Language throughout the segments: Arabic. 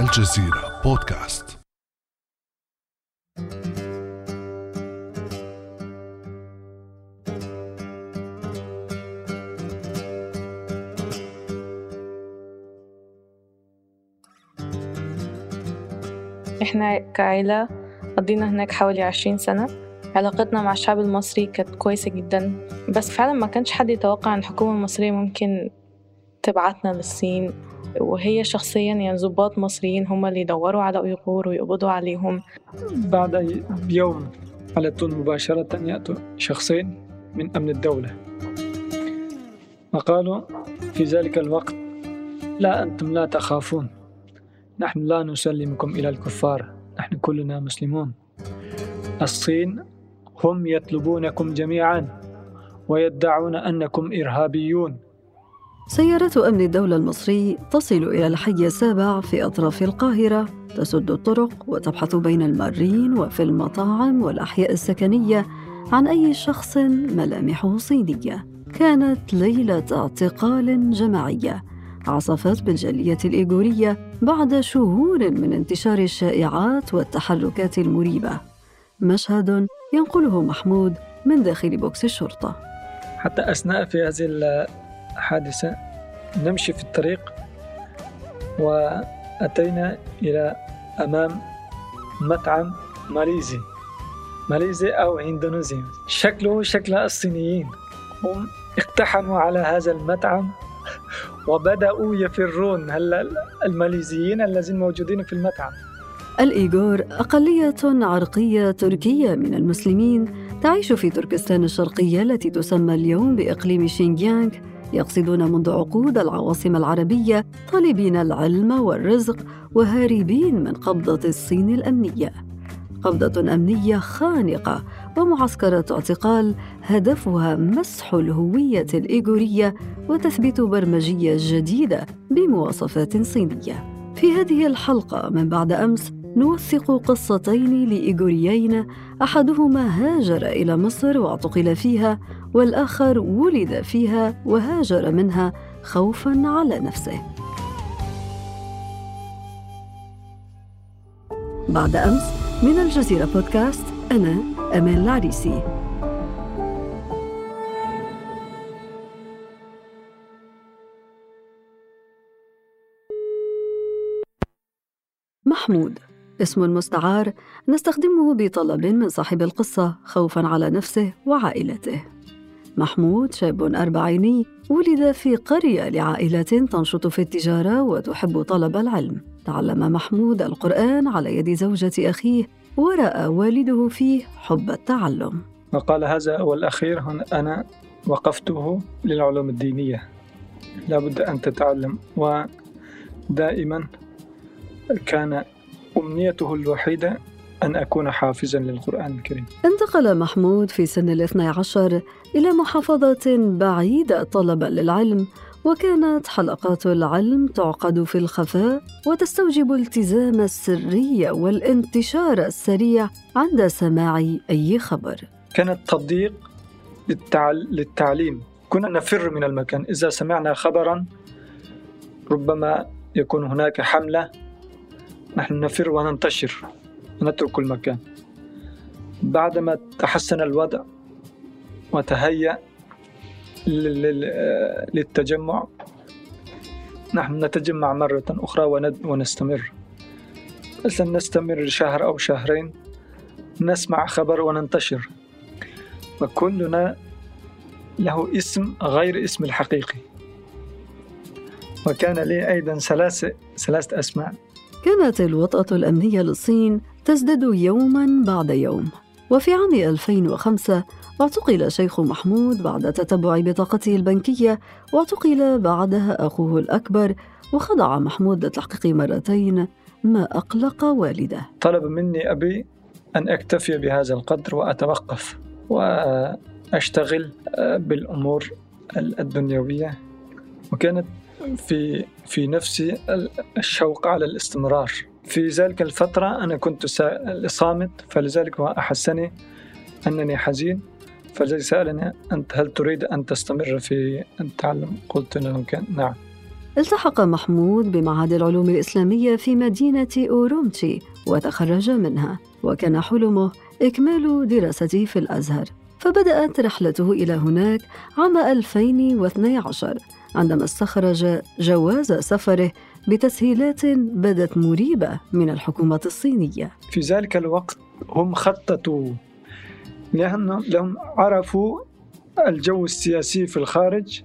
الجزيرة بودكاست. إحنا كعيلة قضينا هناك حوالي عشرين سنة. علاقتنا مع الشعب المصري كانت كويسة جدا. بس فعلا ما كانش حد يتوقع أن الحكومة المصرية ممكن تبعتنا للصين. وهي شخصيا يعني ضباط مصريين هم اللي يدوروا على أيغور ويقبضوا عليهم. بعد يوم على طول مباشرة يأتوا شخصين من أمن الدولة. وقالوا في ذلك الوقت لا أنتم لا تخافون. نحن لا نسلمكم إلى الكفار. نحن كلنا مسلمون. الصين هم يطلبونكم جميعا ويدعون أنكم إرهابيون. سيارة أمن الدولة المصري تصل إلى الحي السابع في أطراف القاهرة. تسد الطرق وتبحث بين المارين وفي المطاعم والأحياء السكنية عن أي شخص ملامحه صينية. كانت ليلة اعتقال جماعية عصفت بالجالية الإيغورية بعد شهور من انتشار الشائعات والتحركات المريبة. مشهد ينقله محمود من داخل بوكس الشرطة. حتى أثناء في هذه الحادثة نمشي في الطريق وأتينا إلى أمام مطعم ماليزي. ماليزي أو إندونيسي شكله شكل الصينيين. هم اقتحموا على هذا المطعم وبدأوا يفرون. هلا الماليزيين الذين موجودين في المطعم؟ الإيغور أقلية عرقية تركية من المسلمين تعيش في تركستان الشرقية التي تسمى اليوم بإقليم شينجيانغ. يقصدون منذ عقود العواصم العربية طالبين العلم والرزق وهاربين من قبضة الصين الأمنية قبضة أمنية خانقة ومعسكرات اعتقال هدفها مسح الهوية الإيغورية وتثبيت برمجية جديدة بمواصفات صينية. في هذه الحلقة من بعد أمس نوثق قصتين لإيغوريين أحدهما هاجر إلى مصر واعتقل فيها والآخر ولد فيها وهاجر منها خوفا على نفسه. بعد أمس من الجزيرة بودكاست أنا أمان العريسي محمود اسم مستعار نستخدمه بطلب من صاحب القصة خوفا على نفسه وعائلته محمود شاب أربعيني ولد في قرية لعائلة تنشط في التجارة وتحب طلب العلم. تعلم محمود القرآن على يد زوجة أخيه ورأى والده فيه حب التعلم. وقال هذا والأخير هنا أنا وقفته للعلوم الدينية. لابد أن تتعلم ودائما كان أمنيته الوحيدة أن أكون حافظا للقرآن الكريم. انتقل محمود في سن الاثنى عشر إلى محافظة بعيدة طلبا للعلم وكانت حلقات العلم تعقد في الخفاء وتستوجب التزام السريه والانتشار السريع عند سماع أي خبر. كان التضييق للتعليم. كنا نفر من المكان. إذا سمعنا خبرا ربما يكون هناك حملة نحن نفر وننتشر. ونترك المكان بعدما تحسن الوضع وتهيأ للتجمع نحن نتجمع مرة أخرى ونستمر. مثلا نستمر شهر أو شهرين؟ نسمع خبر وننتشر. وكلنا له اسم غير اسم الحقيقي. وكان لي أيضا ثلاثة ثلاثة أسماء. كانت الوطأة الأمنية للصين تزداد يوما بعد يوم. وفي عام 2005 اعتقل شيخ محمود بعد تتبع بطاقته البنكية واعتقل بعدها أخوه الأكبر وخضع محمود للتحقيق مرتين ما أقلق والده. طلب مني أبي أن أكتفي بهذا القدر وأتوقف وأشتغل بالأمور الدنيوية. وكانت في في نفسي الشوق على الاستمرار. في ذلك الفترة أنا كنت صامت فلذلك هو أحسني أنني حزين فالذي سألني أنت هل تريد أن تستمر في التعلم؟ قلت له نعم. التحق محمود بمعهد العلوم الإسلامية في مدينة أورومتشي وتخرج منها وكان حلمه إكمال دراسته في الأزهر. فبدأت رحلته إلى هناك عام 2012 عندما استخرج جواز سفره بتسهيلات بدت مريبة من الحكومة الصينية. في ذلك الوقت هم خططوا لأنهم عرفوا الجو السياسي في الخارج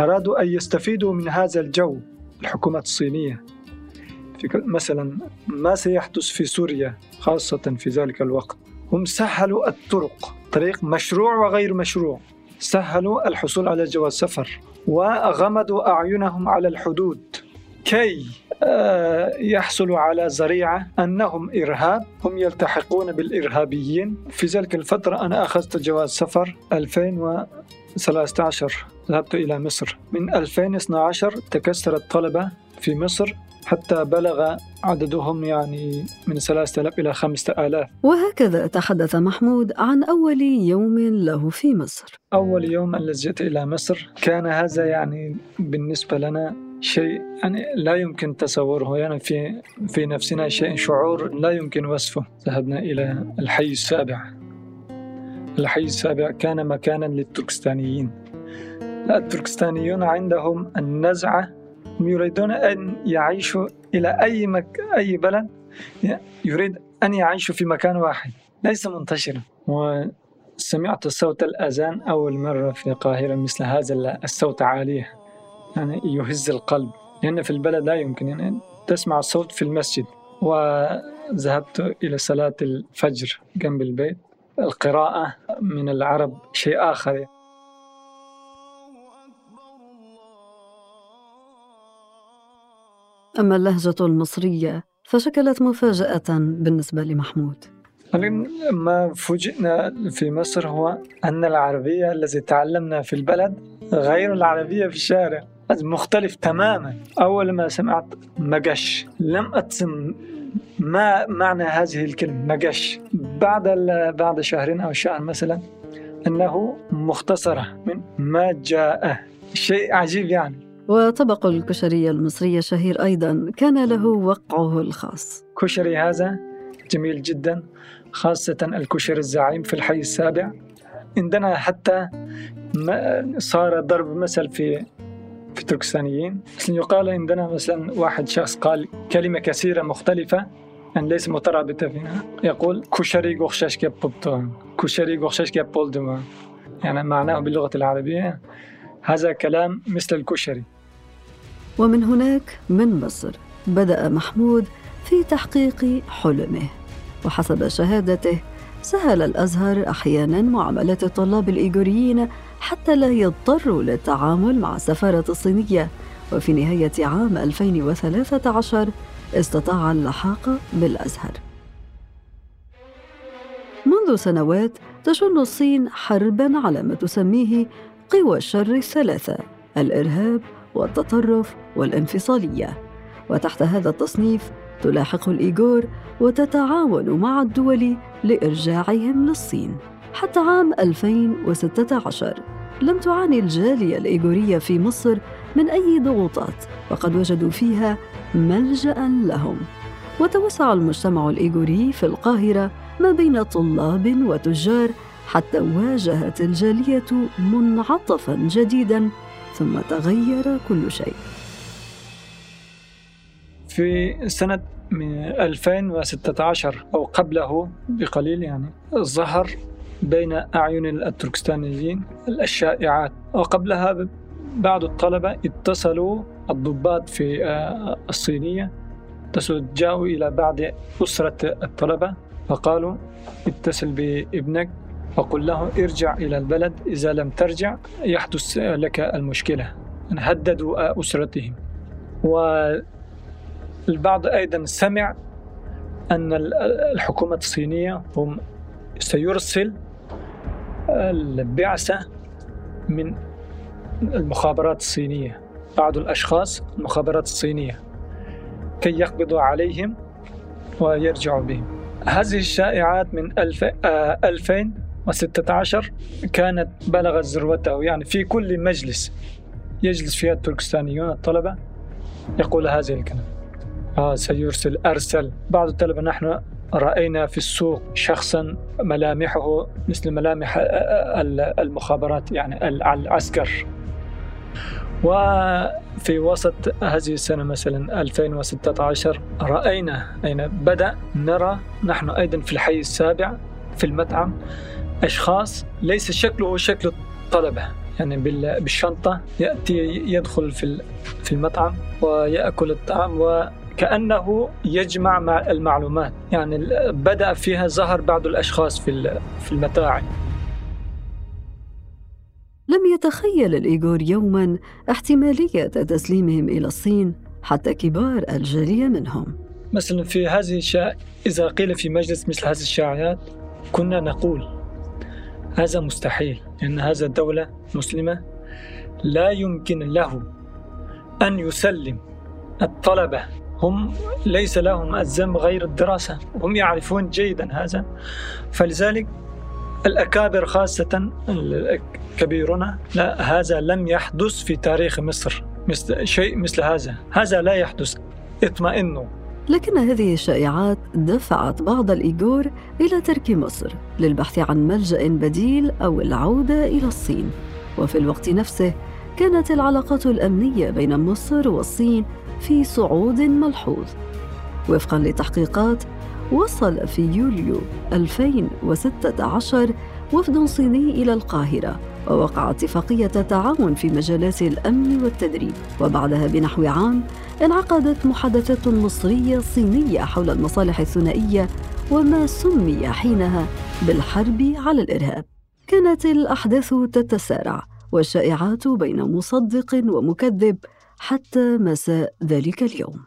أرادوا أن يستفيدوا من هذا الجو الحكومة الصينية. مثلا ما سيحدث في سوريا خاصة في ذلك الوقت؟ هم سهلوا الطرق طريق مشروع وغير مشروع. سهلوا الحصول على جواز سفر وغمضوا أعينهم على الحدود. كي يحصلوا على ذريعة أنهم إرهاب هم يلتحقون بالإرهابيين. في ذلك الفترة أنا أخذت جواز سفر 2013 ذهبت إلى مصر. من 2012 تكسر الطلبة في مصر حتى بلغ عددهم يعني من 3000 إلى 5000 وهكذا تحدث محمود عن أول يوم له في مصر. أول يوم الذي جئت إلى مصر كان هذا يعني بالنسبة لنا شيء يعني لا يمكن تصوره. يعني في في نفسنا شيء شعور لا يمكن وصفه. ذهبنا إلى الحي السابع. الحي السابع كان مكانا للتركستانيين. التركستانيون عندهم النزعة. يريدون أن يعيشوا إلى أي مك... أي بلد. يريد أن يعيشوا في مكان واحد. ليس منتشرا. وسمعت صوت الأذان أول مرة في القاهرة مثل هذا الصوت عالية. يعني يهز القلب. لأن في البلد لا يمكن يعني تسمع الصوت في المسجد. وذهبت إلى صلاة الفجر جنب البيت. القراءة من العرب شيء آخر. أما اللهجة المصرية فشكلت مفاجأة بالنسبة لمحمود. ما فوجئنا في مصر هو أن العربية التي تعلمنا في البلد غير العربية في الشارع. مختلف تماما. أول ما سمعت مقش لم أتسم ما معنى هذه الكلمة مقش. بعد بعد شهرين أو شهر مثلا أنه مختصرة من ما جاء. شيء عجيب يعني. وطبق الكشري المصري الشهير أيضا. كان له وقعه الخاص. كشري هذا جميل جدا خاصة الكشري الزعيم في الحي السابع. عندنا حتى صار ضرب مثل في في التركستانيين يقال عندنا مثلا واحد شخص قال كلمة كثيرة مختلفة يعني ليس مترابطة فيها يقول كشري غوخشاش بوبتون كشري غوخشاش بولدما يعني معناه باللغة العربية هذا كلام مثل الكشري ومن هناك من مصر بدأ محمود في تحقيق حلمه وحسب شهادته سهل الأزهر أحيانا معاملة الطلاب الإيغوريين حتى لا يضطروا للتعامل مع السفارة الصينية. وفي نهاية عام 2013 استطاع اللحاق بالأزهر. منذ سنوات تشن الصين حربا على ما تسميه قوى الشر الثلاثة الإرهاب والتطرف والانفصالية. وتحت هذا التصنيف تلاحق الإيغور وتتعاون مع الدول لإرجاعهم للصين. حتى عام 2016 لم تعاني الجالية الإيغورية في مصر من أي ضغوطات وقد وجدوا فيها ملجأ لهم. وتوسع المجتمع الإيغوري في القاهرة ما بين طلاب وتجار حتى واجهت الجالية منعطفا جديدا ثم تغير كل شيء. في سنة من 2016 أو قبله بقليل يعني ظهر بين أعين التركستانيين الشائعات وقبلها بعض الطلبة اتصلوا الضباط في آه، الصينية جاءوا إلى بعض أسرة الطلبة فقالوا اتصل بابنك وقل له ارجع إلى البلد إذا لم ترجع يحدث لك المشكلة هددوا أسرتهم. والبعض أيضا سمع أن الحكومة الصينية هم سيرسل البعثة من المخابرات الصينية بعض الأشخاص المخابرات الصينية كي يقبضوا عليهم ويرجعوا بهم. هذه الشائعات من 2016 كانت بلغت ذروته. يعني في كل مجلس يجلس فيها التركستانيون الطلبة يقول هذه الكلمة آه سيرسل أرسل. بعض الطلبة نحن رأينا في السوق شخصا ملامحه مثل ملامح المخابرات يعني العسكر. وفي وسط هذه السنة مثلا 2016 رأينا أين بدأ. نرى نحن أيضا في الحي السابع في المطعم أشخاص ليس شكله شكل الطلبة يعني بالشنطة يأتي يدخل في المطعم ويأكل الطعام وكأنه يجمع مع المعلومات. يعني بدأ فيها ظهر بعض الأشخاص في في المطاعم لم يتخيل الإيغور يوما احتمالية تسليمهم إلى الصين حتى كبار الجالية منهم. مثلا في هذه الشيء إذا قيل في مجلس مثل هذه الشائعات كنا نقول هذا مستحيل لأن هذا دولة مسلمة لا يمكن له أن يسلم الطلبة هم ليس لهم الذنب غير الدراسة هم يعرفون جيدا هذا. فلذلك الأكابر خاصة كبيرنا لا هذا لم يحدث في تاريخ مصر مثل شيء مثل هذا. هذا لا يحدث اطمئنوا. لكن هذه الشائعات دفعت بعض الإيغور إلى ترك مصر للبحث عن ملجأ بديل أو العودة إلى الصين. وفي الوقت نفسه كانت العلاقات الأمنية بين مصر والصين في صعود ملحوظ. وفقا لتحقيقات وصل في يوليو 2016 وفد صيني إلى القاهرة ووقع اتفاقية تعاون في مجالات الأمن والتدريب. وبعدها بنحو عام انعقدت محادثات مصرية صينية حول المصالح الثنائية وما سمي حينها بالحرب على الإرهاب. كانت الأحداث تتسارع والشائعات بين مصدق ومكذب حتى مساء ذلك اليوم.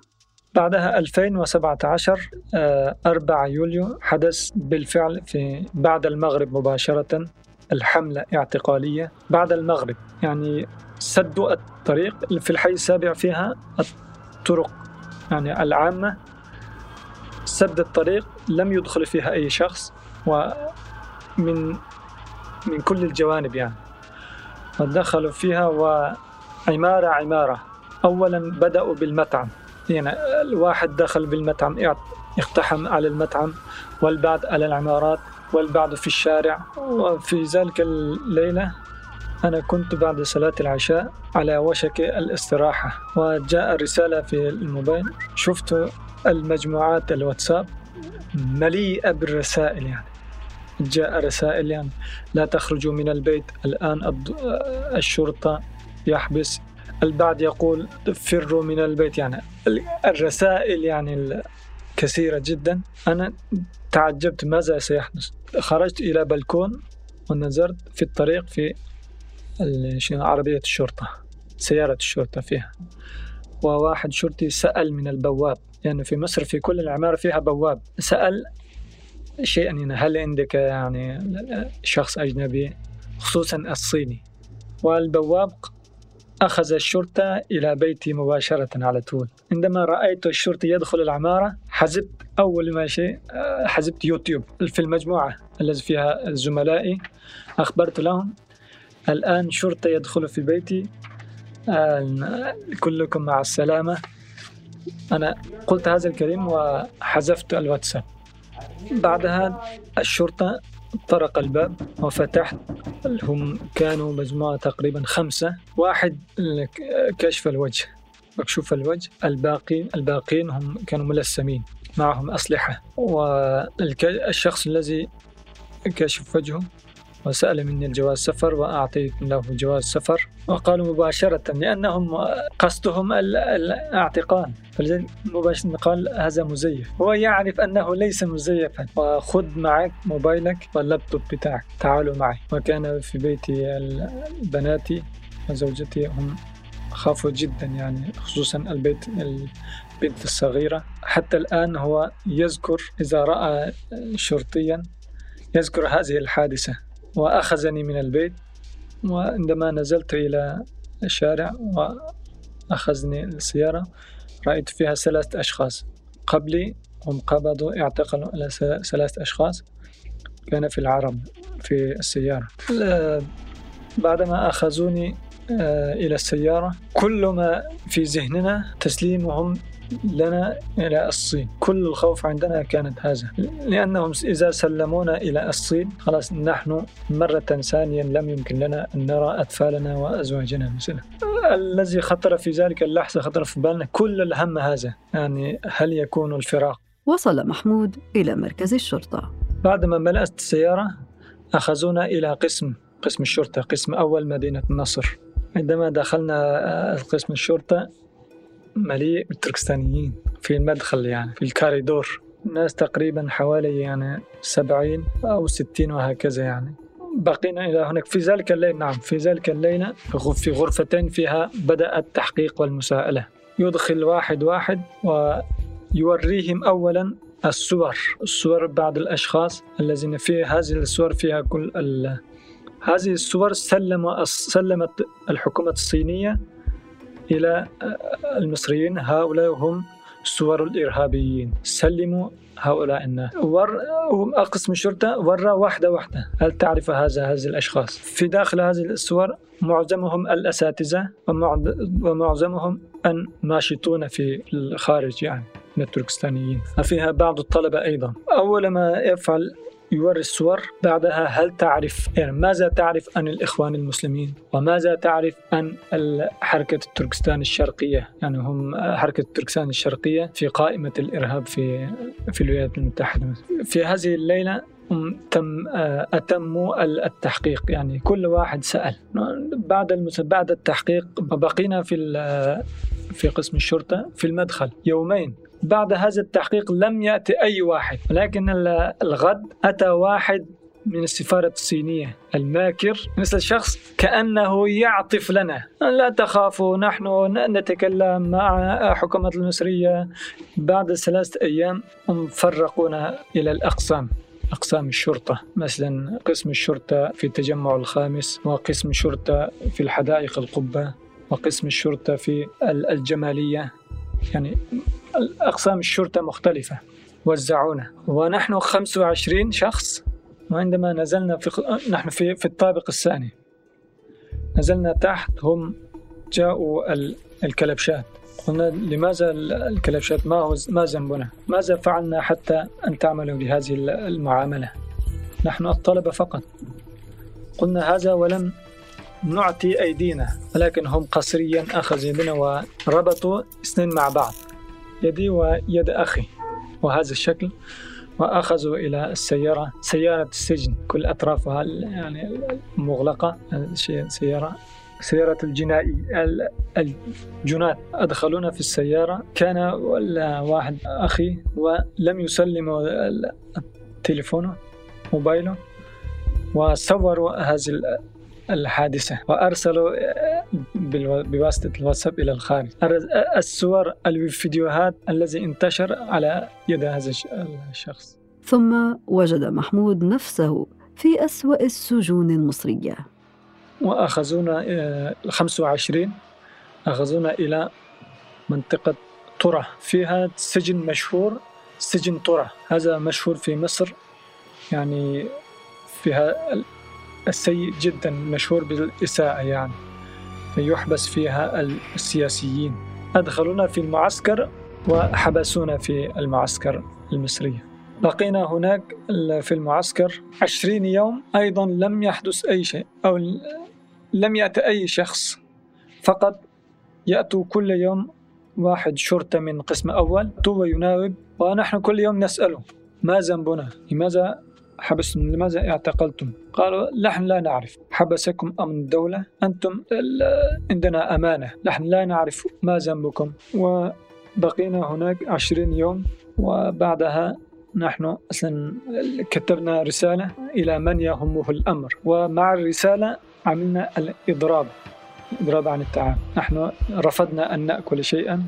بعدها 2017 4 يوليو حدث بالفعل في بعد المغرب مباشرة الحملة اعتقالية بعد المغرب. يعني سدوا الطريق في الحي السابع فيها الطرق يعني العامة. سد الطريق لم يدخل فيها أي شخص ومن من كل الجوانب يعني. ودخلوا فيها وعمارة عمارة. أولا بدأوا بالمطعم يعني الواحد دخل بالمطعم اقتحم على المطعم والبعض على العمارات والبعض في الشارع. وفي ذلك الليلة أنا كنت بعد صلاة العشاء على وشك الاستراحة. وجاء رسالة في الموبايل. شفت المجموعات الواتساب مليئة بالرسائل يعني. جاء رسائل يعني لا تخرجوا من البيت. الآن الشرطة يحبس البعض يقول فروا من البيت يعني الرسائل يعني كثيرة جدا. أنا تعجبت ماذا سيحدث؟ خرجت إلى بلكون ونظرت في الطريق في عربية الشرطة سيارة الشرطة فيها. وواحد شرطي سأل من البواب يعني في مصر في كل العمارة فيها بواب. سأل شيئا يعني هل عندك يعني شخص أجنبي خصوصا الصيني؟ والبواب أخذ الشرطة إلى بيتي مباشرة على طول. عندما رأيت الشرطي يدخل العمارة حزبت أول ما شيء آه، حزبت يوتيوب في المجموعة التي فيها زملائي. أخبرت لهم الآن شرطة يدخل في بيتي. آه، كلكم مع السلامة. أنا قلت هذا الكلام وحذفت الواتساب. بعدها الشرطة طرق الباب وفتحت. هم كانوا مجموعة تقريبا خمسة. واحد كشف الوجه. مكشوف الوجه. الباقي الباقين هم كانوا ملثمين معهم أسلحة. والشخص الذي كشف وجهه وسأل مني الجواز سفر وأعطيت له جواز سفر. وقالوا مباشرة لأنهم قصدهم الاعتقال. فلذلك مباشرة قال هذا مزيف. هو يعرف أنه ليس مزيفا. وخذ معك موبايلك واللابتوب بتاعك. تعالوا معي. وكان في بيتي بناتي وزوجتي هم خافوا جدا يعني خصوصا البيت البنت الصغيرة. حتى الآن هو يذكر إذا رأى شرطيا يذكر هذه الحادثة. وأخذني من البيت وعندما نزلت إلى الشارع وأخذني السيارة رأيت فيها ثلاثة أشخاص. قبلي هم قبضوا اعتقلوا على ثلاثة أشخاص. كان في العرب في السيارة. بعدما أخذوني آه، إلى السيارة كل ما في ذهننا تسليمهم لنا إلى الصين. كل الخوف عندنا كانت هذا. لأنهم إذا سلمونا إلى الصين خلاص نحن مرة ثانية لم يمكن لنا أن نرى أطفالنا وأزواجنا مثلا. الذي خطر في ذلك اللحظة خطر في بالنا كل الهم هذا. يعني هل يكون الفراق؟ وصل محمود إلى مركز الشرطة. بعدما ملأت السيارة أخذونا إلى قسم قسم الشرطة قسم أول مدينة النصر عندما دخلنا قسم الشرطة مليء بالتركستانيين في المدخل يعني في الكاريدور. الناس تقريبا حوالي يعني سبعين أو ستين وهكذا يعني. بقينا إلى هناك. في ذلك الليل نعم في ذلك الليلة في غرفتين فيها بدأ التحقيق والمساءلة. يدخل واحد واحد ويوريهم أولا الصور الصور بعض الأشخاص الذين في هذه الصور فيها كل. هذه الصور سلم سلمت الحكومة الصينية إلى المصريين هؤلاء هم صور الإرهابيين. سلموا هؤلاء الناس ور قسم الشرطة ورى واحدة واحدة. هل تعرف هذا هذه الأشخاص؟ في داخل هذه الصور معظمهم الأساتذة ومعظمهم الناشطون في الخارج يعني من التركستانيين وفيها بعض الطلبة أيضا. أول ما يفعل يوري الصور بعدها هل تعرف يعني ماذا تعرف عن الإخوان المسلمين؟ وماذا تعرف عن حركة التركستان الشرقية؟ يعني هم حركة التركستان الشرقية في قائمة الإرهاب في في الولايات المتحدة. في هذه الليلة تم أتموا التحقيق. يعني كل واحد سأل. بعد بعد التحقيق بقينا في في قسم الشرطة في المدخل يومين. بعد هذا التحقيق لم يأتي أي واحد ولكن الغد أتى واحد من السفارة الصينية الماكر مثل شخص كأنه يعطف لنا. لا تخافوا نحن نتكلم مع حكومة المصرية. بعد ثلاثة أيام هم فرقونا إلى الأقسام أقسام الشرطة مثلا قسم الشرطة في التجمع الخامس وقسم الشرطة في الحدائق القبة وقسم الشرطة في الجمالية. يعني أقسام الشرطة مختلفة. وزعونا. ونحن 25 شخص وعندما نزلنا في نحن في في الطابق الثاني. نزلنا تحت هم جاءوا الكلبشات. قلنا لماذا الكلبشات؟ ما هو ما ذنبنا؟ ماذا فعلنا حتى أن تعملوا بهذه المعاملة؟ نحن الطلبة فقط. قلنا هذا ولم نعطي أيدينا ولكن هم قسريا أخذوا بنا وربطوا اثنين مع بعض. يدي ويد أخي وهذا الشكل. وأخذوا إلى السيارة سيارة السجن كل أطرافها يعني مغلقة سيارة سيارة الجنائي. الجنات أدخلونا في السيارة. كان واحد أخي ولم يسلموا تليفونه موبايله وصوروا هذه الحادثة وأرسلوا بواسطة الواتساب إلى الخارج. الصور الفيديوهات الذي انتشر على يد هذا الشخص. ثم وجد محمود نفسه في أسوأ السجون المصرية. وأخذونا 25 آه، أخذونا إلى منطقة طرة فيها سجن مشهور سجن طرة هذا مشهور في مصر يعني فيها السيء جدا مشهور بالإساءة يعني فيحبس فيها السياسيين. أدخلونا في المعسكر وحبسونا في المعسكر المصري بقينا هناك في المعسكر عشرين يوم أيضا لم يحدث أي شيء أو لم يأتي أي شخص. فقط يأتوا كل يوم واحد شرطة من قسم أول تو يناوب ونحن كل يوم نسأله ما ذنبنا؟ لماذا حبستم لماذا اعتقلتم؟ قالوا نحن لا نعرف. حبسكم أمن الدولة. أنتم عندنا أمانة. نحن لا نعرف ما ذنبكم. وبقينا هناك عشرين يوم. وبعدها نحن أصلا كتبنا رسالة إلى من يهمه الأمر. ومع الرسالة عملنا الإضراب. إضراب عن الطعام نحن رفضنا أن نأكل شيئا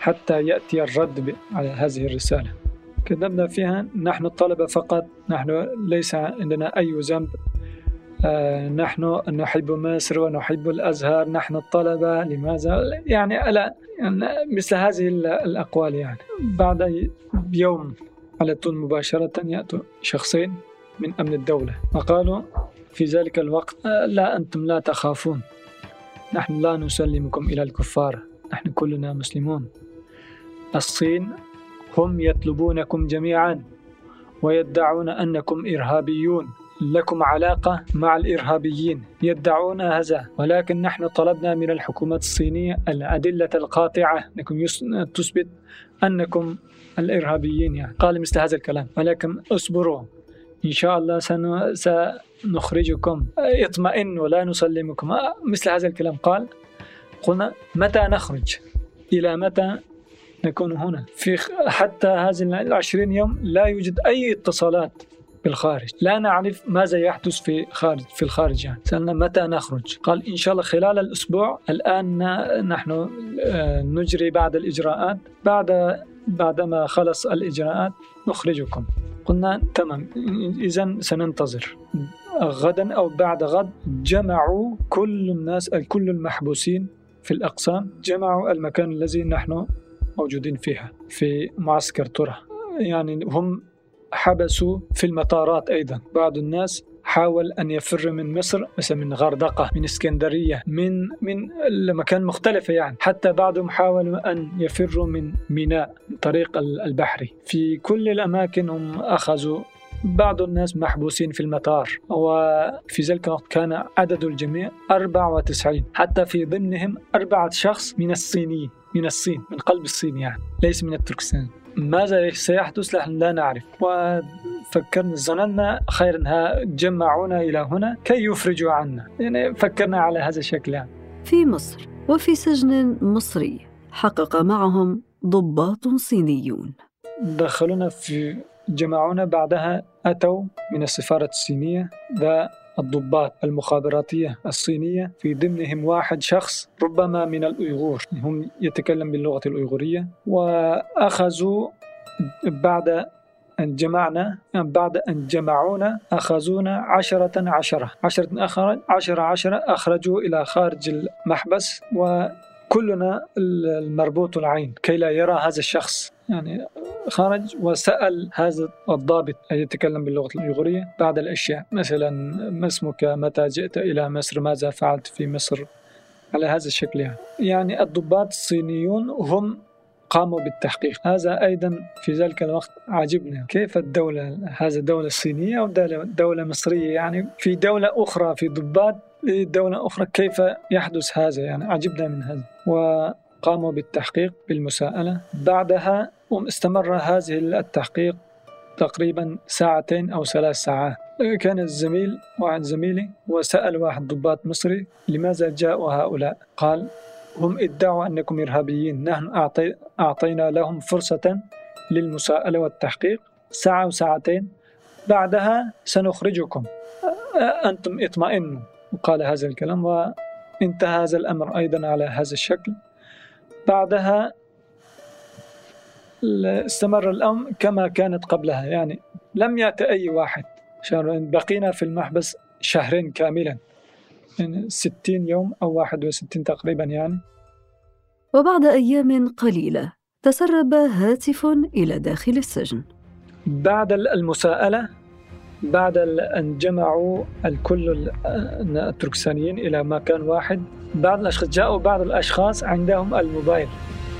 حتى يأتي الرد على هذه الرسالة. كذبنا فيها نحن الطلبة فقط نحن ليس عندنا أي ذنب. آه نحن نحب مصر ونحب الأزهر نحن الطلبة لماذا؟ يعني ألا يعني مثل هذه الأقوال يعني. بعد يوم على طول مباشرة يأتوا شخصين من أمن الدولة. وقالوا في ذلك الوقت آه لا أنتم لا تخافون. نحن لا نسلمكم إلى الكفار. نحن كلنا مسلمون. الصين هم يطلبونكم جميعا ويدعون أنكم إرهابيون. لكم علاقة مع الإرهابيين. يدعون هذا ولكن نحن طلبنا من الحكومة الصينية الأدلة القاطعة. أنكم تثبت أنكم الإرهابيين. يعني قال مثل هذا الكلام. ولكن اصبروا. إن شاء الله سن... سنخرجكم. اطمئنوا لا نسلمكم. مثل هذا الكلام قال. قلنا متى نخرج؟ إلى متى نكون هنا. في حتى هذه العشرين يوم لا يوجد أي اتصالات بالخارج. لا نعرف ماذا يحدث في خارج في الخارج يعني سألنا متى نخرج. قال إن شاء الله خلال الأسبوع الآن نحن آه، نجري بعض الإجراءات. بعد بعدما خلص الإجراءات نخرجكم. قلنا تمام. إذا سننتظر. غدا أو بعد غد جمعوا كل الناس كل المحبوسين في الأقسام جمعوا المكان الذي نحن موجودين فيها في معسكر ترى. يعني هم حبسوا في المطارات أيضا. بعض الناس حاول أن يفر من مصر مثلا من غردقة من إسكندرية من من المكان مختلفة يعني. حتى بعضهم حاولوا أن يفروا من ميناء طريق البحري. في كل الأماكن هم أخذوا بعض الناس محبوسين في المطار وفي ذلك الوقت كان عدد الجميع 94 حتى في ضمنهم أربعة شخص من الصينيين من الصين من قلب الصين يعني ليس من التركستان. ماذا سيحدث؟ نحن لا نعرف. وفكرنا ظننا خير انها جمعونا إلى هنا كي يفرجوا عنا. يعني فكرنا على هذا الشكل يعني. في مصر وفي سجن مصري حقق معهم ضباط صينيون. دخلونا في جمعونا بعدها أتوا من السفارة الصينية الضباط المخابراتية الصينية. في ضمنهم واحد شخص ربما من الأيغور هم يتكلم باللغة الأيغورية وأخذوا بعد أن جمعنا بعد أن جمعونا أخذونا عشرة عشرة. عشرة أخرج عشرة عشرة أخرجوا إلى خارج المحبس. وكلنا المربوط العين. كي لا يرى هذا الشخص. يعني خرج وسأل هذا الضابط يتكلم باللغة الإيغورية بعض الأشياء. مثلا ما اسمك؟ متى جئت إلى مصر؟ ماذا فعلت في مصر؟ على هذا الشكل يعني, يعني الضباط الصينيون هم قاموا بالتحقيق. هذا أيضا في ذلك الوقت عجبنا كيف الدولة هذا دولة صينية أو دولة مصرية؟ يعني في دولة أخرى في ضباط دولة أخرى كيف يحدث هذا؟ يعني عجبنا من هذا. قاموا بالتحقيق بالمساءلة. بعدها استمر هذه التحقيق تقريبا ساعتين أو ثلاث ساعات. كان الزميل واحد زميلي وسأل واحد ضباط مصري لماذا جاءوا هؤلاء؟ قال هم ادعوا أنكم إرهابيين. نحن أعطي أعطينا لهم فرصة للمساءلة والتحقيق. ساعة وساعتين بعدها سنخرجكم. أنتم اطمئنوا. وقال هذا الكلام وانتهى هذا الأمر أيضا على هذا الشكل. بعدها استمر الأمر كما كانت قبلها. يعني لم يأتي أي واحد. شهرين بقينا في المحبس شهرين كاملا. يعني ستين يوم أو واحد وستين تقريبا يعني. وبعد أيام قليلة تسرب هاتف إلى داخل السجن. بعد المساءلة بعد أن جمعوا الكل التركسانيين إلى مكان واحد. بعض الأشخاص جاءوا بعض الأشخاص عندهم الموبايل.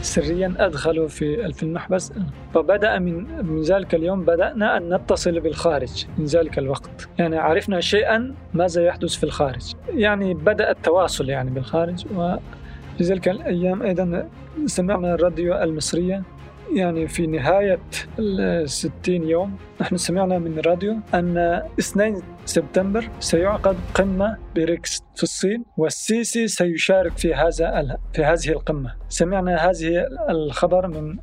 سريا أدخلوا في المحبس. فبدأ من من ذلك اليوم بدأنا أن نتصل بالخارج من ذلك الوقت. يعني عرفنا شيئا ماذا يحدث في الخارج. يعني بدأ التواصل يعني بالخارج. وفي ذلك الأيام أيضا سمعنا الراديو المصرية. يعني في نهاية الستين يوم نحن سمعنا من الراديو أن 2 سبتمبر سيعقد قمة بريكس في الصين والسيسي سيشارك في هذا في هذه القمة. سمعنا هذه الخبر من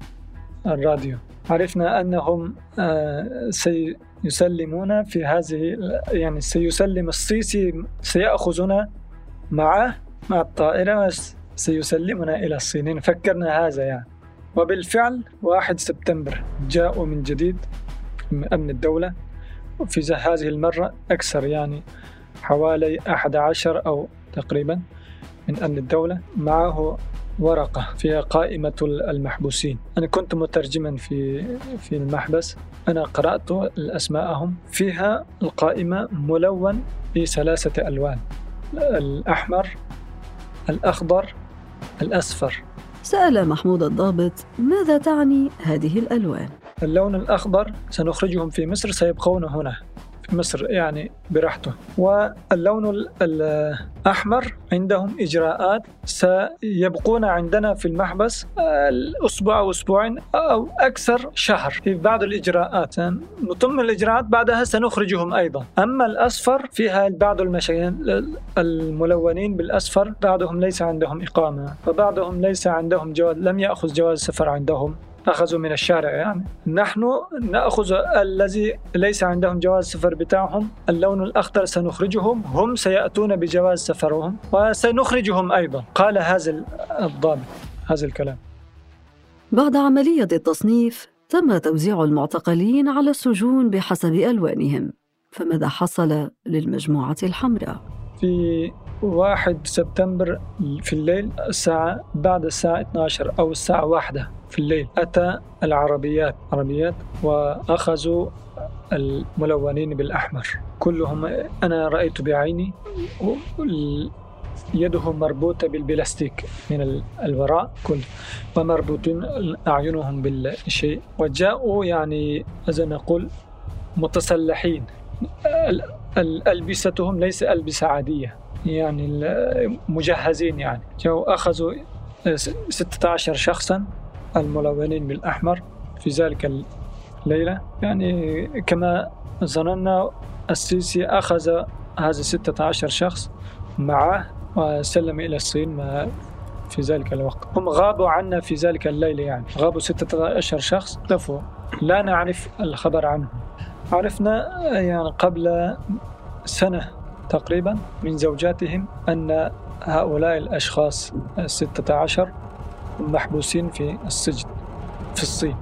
الراديو. عرفنا أنهم آه، سيسلمون في هذه يعني سيسلم السيسي سيأخذنا معه مع الطائرة سيسلمنا إلى الصين. فكرنا هذا يعني. وبالفعل 1 سبتمبر جاءوا من جديد من أمن الدولة. في هذه المرة أكثر يعني حوالي 11 أو تقريبا من أمن الدولة معه ورقة فيها قائمة المحبوسين. أنا كنت مترجما في في المحبس. أنا قرأت أسماءهم. فيها القائمة ملون بثلاثة ألوان. الأحمر الأخضر الأصفر. سأل محمود الضابط ماذا تعني هذه الألوان؟ اللون الأخضر سنخرجهم في مصر سيبقون هنا مصر يعني براحته. واللون الأحمر عندهم إجراءات سيبقون عندنا في المحبس الأسبوع أو أسبوعين أو أكثر شهر. في بعض الإجراءات نتم الإجراءات بعدها سنخرجهم أيضا. أما الأصفر فيها بعض المشاكل الملونين بالأصفر بعضهم ليس عندهم إقامة وبعضهم ليس عندهم جواز لم يأخذ جواز سفر عندهم. أخذوا من الشارع يعني. نحن نأخذ الذي ليس عندهم جواز سفر بتاعهم اللون الأخضر سنخرجهم هم سيأتون بجواز سفرهم وسنخرجهم أيضا. قال هذا الضابط هذا الكلام. بعد عملية التصنيف تم توزيع المعتقلين على السجون بحسب ألوانهم فماذا حصل للمجموعة الحمراء؟ في 1 سبتمبر في الليل الساعة بعد الساعة 12 أو الساعة واحدة في الليل. أتى العربيات عربيات وأخذوا الملونين بالأحمر. كلهم أنا رأيت بعيني يدهم مربوطة بالبلاستيك من الوراء كل ومربوطين أعينهم بالشيء. وجاءوا يعني إذا نقول متسلحين. ألبستهم ليس ألبسة عادية يعني مجهزين يعني. جاءوا أخذوا 16 شخصا. الملونين بالأحمر في ذلك الليلة. يعني كما ظننا السيسي أخذ هذا 16 شخص معه وسلم إلى الصين في ذلك الوقت. هم غابوا عنا في ذلك الليل يعني. غابوا 16 شخص. اختفوا لا نعرف الخبر عنهم. عرفنا يعني قبل سنة تقريبا من زوجاتهم أن هؤلاء الأشخاص الستة عشر محبوسين في السجن في الصين.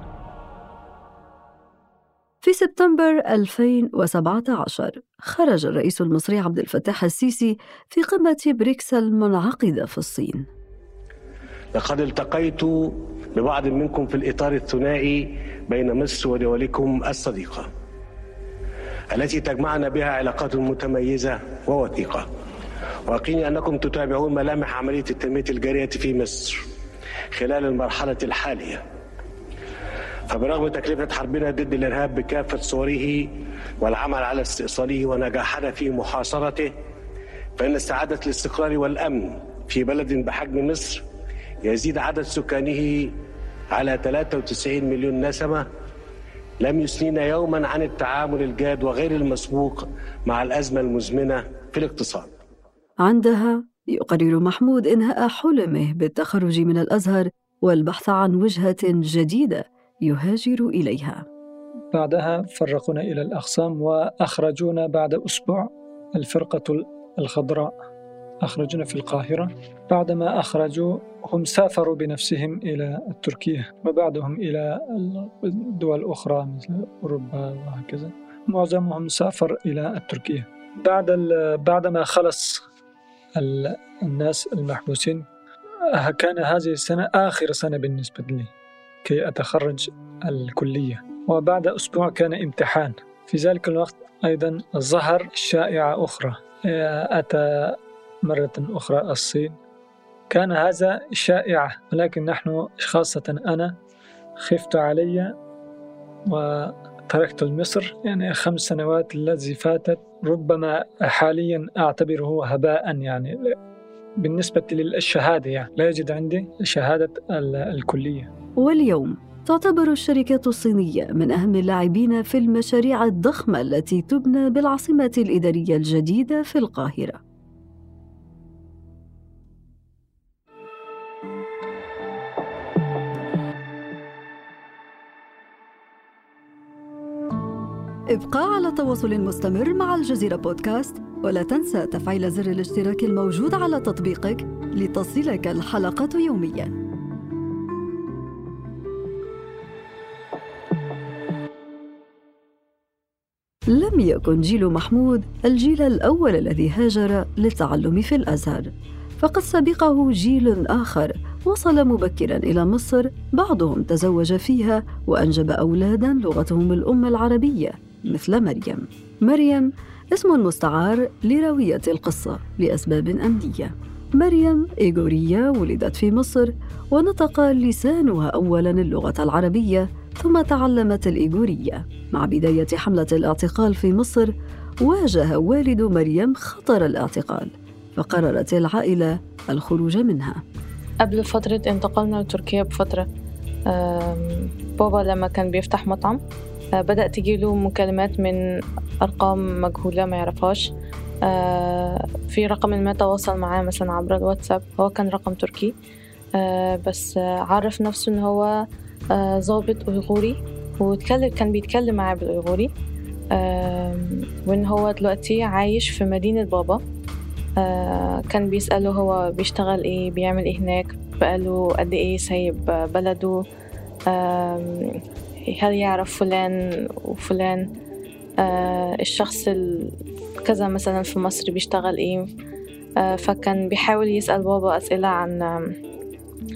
في سبتمبر 2017 خرج الرئيس المصري عبد الفتاح السيسي في قمة بريكس المنعقدة في الصين. لقد التقيت ببعض منكم في الإطار الثنائي بين مصر ودولكم الصديقة التي تجمعنا بها علاقات متميزة ووثيقة. وأقيني أنكم تتابعون ملامح عملية التنمية الجارية في مصر. خلال المرحلة الحالية. فبرغم تكلفة حربنا ضد الإرهاب بكافة صوره والعمل على استئصاله ونجاحنا في محاصرته فإن استعادة الاستقرار والأمن في بلد بحجم مصر يزيد عدد سكانه على 93 مليون نسمة لم يثنينا يوما عن التعامل الجاد وغير المسبوق مع الأزمة المزمنة في الاقتصاد. عندها يقرر محمود إنهاء حلمه بالتخرج من الأزهر والبحث عن وجهة جديدة يهاجر إليها. بعدها فرقونا إلى الأقسام وأخرجونا بعد أسبوع الفرقة الخضراء. أخرجونا في القاهرة. بعدما أخرجوا هم سافروا بنفسهم إلى تركيا وبعدهم إلى الدول الأخرى مثل أوروبا وهكذا. معظمهم سافر إلى تركيا بعد بعدما خلص الناس المحبوسين. كان هذه السنة آخر سنة بالنسبة لي كي أتخرج الكلية. وبعد أسبوع كان امتحان. في ذلك الوقت أيضا ظهر شائعة أخرى. أتى مرة أخرى الصين. كان هذا شائعة ولكن نحن خاصة أنا خفت علي وتركت مصر يعني خمس سنوات التي فاتت. ربما حاليا أعتبره هباء يعني بالنسبة للشهادة يعني لا يوجد عندي شهادة الكلية. واليوم تعتبر الشركات الصينية من أهم اللاعبين في المشاريع الضخمة التي تبنى بالعاصمة الإدارية الجديدة في القاهرة. ابقى على تواصل مستمر مع الجزيرة بودكاست ولا تنسى تفعيل زر الاشتراك الموجود على تطبيقك لتصلك الحلقة يومياً. لم يكن جيل محمود الجيل الأول الذي هاجر للتعلم في الأزهر فقد سبقه جيل آخر وصل مبكرا إلى مصر بعضهم تزوج فيها وأنجب أولادا لغتهم الأم العربية. مثل مريم. مريم اسم مستعار لراوية القصة لأسباب أمنية. مريم إيغورية ولدت في مصر ونطق لسانها أولا اللغة العربية ثم تعلمت الإيغورية. مع بداية حملة الاعتقال في مصر واجه والد مريم خطر الاعتقال فقررت العائلة الخروج منها. قبل فترة انتقالنا لتركيا بفترة بابا لما كان بيفتح مطعم آه، بدأ تجيله مكالمات من أرقام مجهولة ما يعرفهاش. آه، في رقم ما تواصل معاه مثلا عبر الواتساب هو كان رقم تركي. آه، بس عرف نفسه إن هو ضابط أيغوري واتكلم كان بيتكلم معاه بالأيغوري وإن هو دلوقتي عايش في مدينة بابا. كان بيسأله هو بيشتغل إيه بيعمل إيه هناك بقاله قد إيه سايب بلده. هل يعرف فلان وفلان آه الشخص كذا مثلا في مصر بيشتغل إيه آه فكان بيحاول يسأل بابا أسئلة عن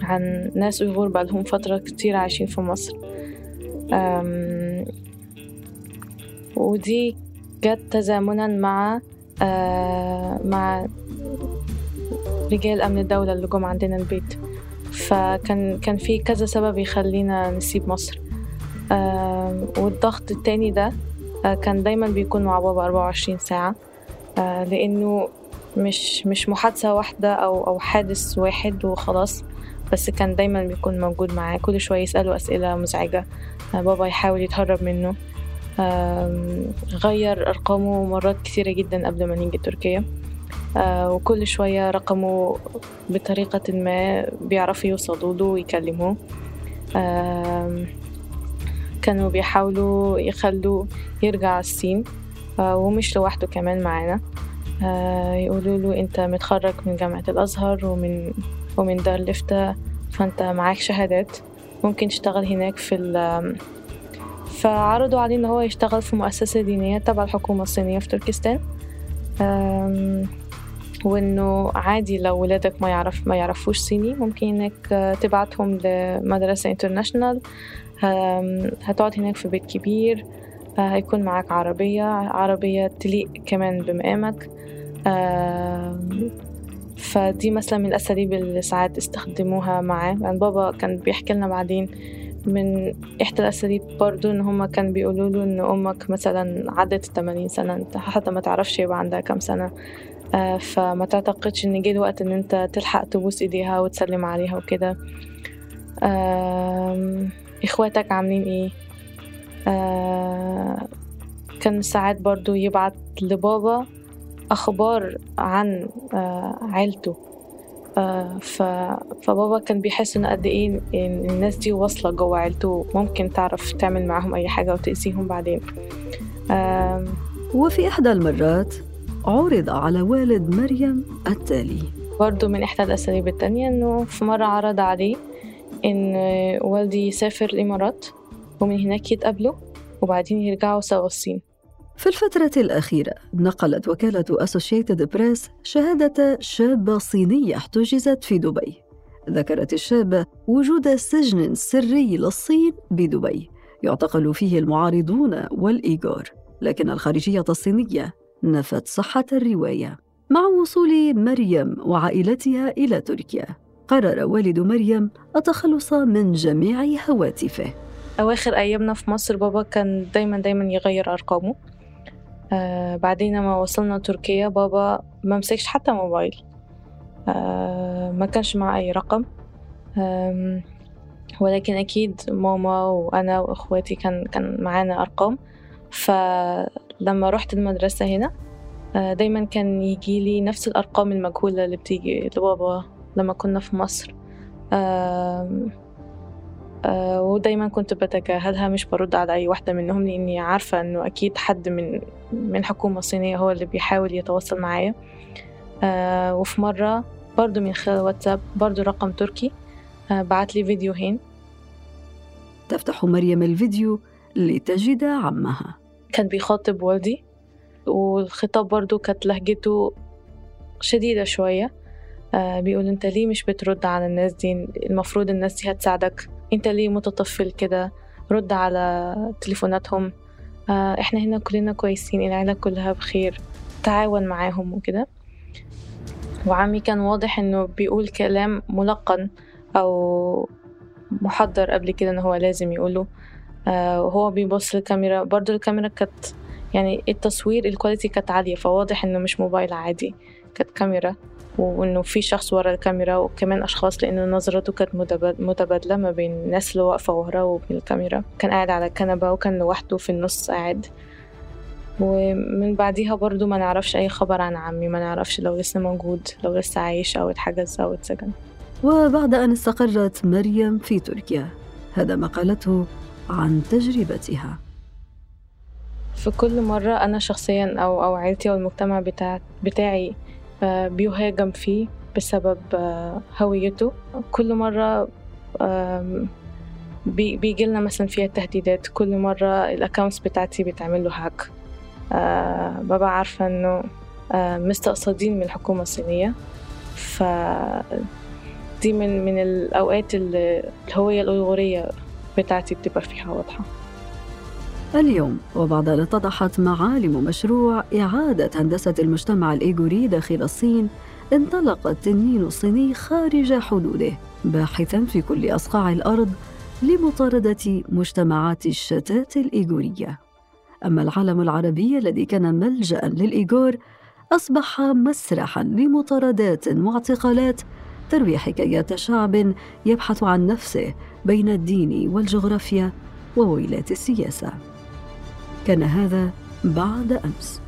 عن ناس أيغور بقالهم فترة كتير عايشين في مصر. ودي جت تزامنا مع آه مع رجال أمن الدولة اللي جم عندنا البيت. فكان كان في كذا سبب يخلينا نسيب مصر. والضغط التاني ده آه كان دايما بيكون مع بابا 24 ساعة. آه لأنه مش مش محادثة واحدة أو أو حادث واحد وخلاص بس كان دايما بيكون موجود معاه. كل شوية يسأله أسئلة مزعجة آه بابا يحاول يتهرب منه. غير أرقامه مرات كثيرة جدا قبل ما نيجي تركيا. وكل شوية رقمه بطريقة ما بيعرفوا يوصلوا له ويكلموه. كانوا بيحاولوا يخلوه يرجع الصين آه ومش لوحده كمان معانا. آه يقولوا له انت متخرج من جامعة الأزهر ومن ومن دار لفتة فانت معاك شهادات ممكن تشتغل هناك في فعرضوا عليه ان هو يشتغل في مؤسسة دينية تبع الحكومة الصينية في تركستان. وإنه عادي لو ولادك ما يعرف ما يعرفوش صيني ممكن إنك تبعتهم لمدرسة انترناشونال هتقعد هناك في بيت كبير هيكون معاك عربية عربية تليق كمان بمقامك. فدي مثلا من الأساليب اللي ساعات استخدموها معاه. يعني بابا كان بيحكي لنا بعدين من إحدى الأساليب برضو إن هما كان بيقولوا له إن أمك مثلا عدت التمانين سنة أنت حتى ما تعرفش يبقى عندها كم سنة. آه، فما تعتقدش إن جه الوقت إن أنت تلحق تبوس إيديها وتسلم عليها وكده. إخواتك عاملين إيه؟ آه، كان ساعات برضو يبعت لبابا أخبار عن آه، عيلته. ف... فبابا كان بيحس انه قد إيه إن الناس دي واصلة جوه عيلته ممكن تعرف تعمل معاهم أي حاجة وتأذيهم بعدين. وفي إحدى المرات عرض على والد مريم التالي. برضو من إحدى الأساليب التانية إنه في مرة عرض عليه إن والدي يسافر الإمارات ومن هناك يتقابلوا وبعدين يرجعوا سوا الصين. في الفترة الأخيرة نقلت وكالة أسوشيتد بريس شهادة شابة صينية احتجزت في دبي. ذكرت الشابة وجود سجن سري للصين بدبي يعتقل فيه المعارضون والإيغور لكن الخارجية الصينية نفت صحة الرواية. مع وصول مريم وعائلتها إلى تركيا قرر والد مريم التخلص من جميع هواتفه. أواخر أيامنا في مصر بابا كان دايما دايما يغير أرقامه. آه بعدين ما وصلنا تركيا بابا ما مسكش حتى موبايل. آه ما كانش معه أي رقم. آه ولكن أكيد ماما وأنا وإخواتي كان كان معانا أرقام. فلما رحت المدرسة هنا آه، دايما كان يجي لي نفس الأرقام المجهولة اللي بتيجي لبابا. لما كنا في مصر. آه، ودايما كنت بتجاهلها مش برد على أي واحدة منهم لأني عارفة إنه أكيد حد من من الحكومة الصينية هو اللي بيحاول يتواصل معايا. آه، وفي مرة برضو من خلال واتساب برضو رقم تركي بعت لي فيديوهين. تفتح مريم الفيديو لتجد عمها. كان بيخاطب والدي والخطاب برضو كانت لهجته شديدة شوية. آه بيقول انت ليه مش بترد على الناس دي؟ المفروض الناس دي هتساعدك. انت ليه متطفل كده؟ رد على تليفوناتهم. آه إحنا هنا كلنا كويسين العيلة كلها بخير. تعاون معاهم وكده. وعمي كان واضح إنه بيقول كلام ملقن أو محضر قبل كده إن هو لازم يقوله. آه وهو بيبص للكاميرا. برضو الكاميرا كانت يعني التصوير الكواليتي كانت عالية فواضح إنه مش موبايل عادي كانت كاميرا. وإنه في شخص ورا الكاميرا وكمان أشخاص لأنه نظرته كانت متبادلة ما بين الناس اللي واقفة وراه وبين الكاميرا. كان قاعد على الكنبة وكان لوحده في النص قاعد. ومن بعديها برضو ما نعرفش أي خبر عن عمي ما نعرفش لو لسه موجود لو لسه عايش أو اتحجز أو اتسجن. وبعد أن استقرت مريم في تركيا هذا ما قالته عن تجربتها. في كل مرة أنا شخصيا أو أو عيلتي أو المجتمع بتاع بتاعي بيهاجم فيه بسبب آه، هويته. كل مرة بيجي لنا مثلا فيها تهديدات كل مرة الأكاونتس بتاعتي بيتعمل له هاك آه، ببقى عارفة إنه مستقصدين من الحكومة الصينية. ف دي من من الأوقات اللي الهوية الأيغورية بتاعتي بتبقى فيها واضحة. اليوم وبعد أن اتضحت معالم مشروع إعادة هندسة المجتمع الإيغوري داخل الصين انطلق التنين الصيني خارج حدوده باحثا في كل أصقاع الأرض لمطاردة مجتمعات الشتات الإيغورية. أما العالم العربي الذي كان ملجأ للإيغور أصبح مسرحا لمطاردات واعتقالات تروي حكايات شعب يبحث عن نفسه بين الدين والجغرافيا وويلات السياسة. كان هذا بعد أمس.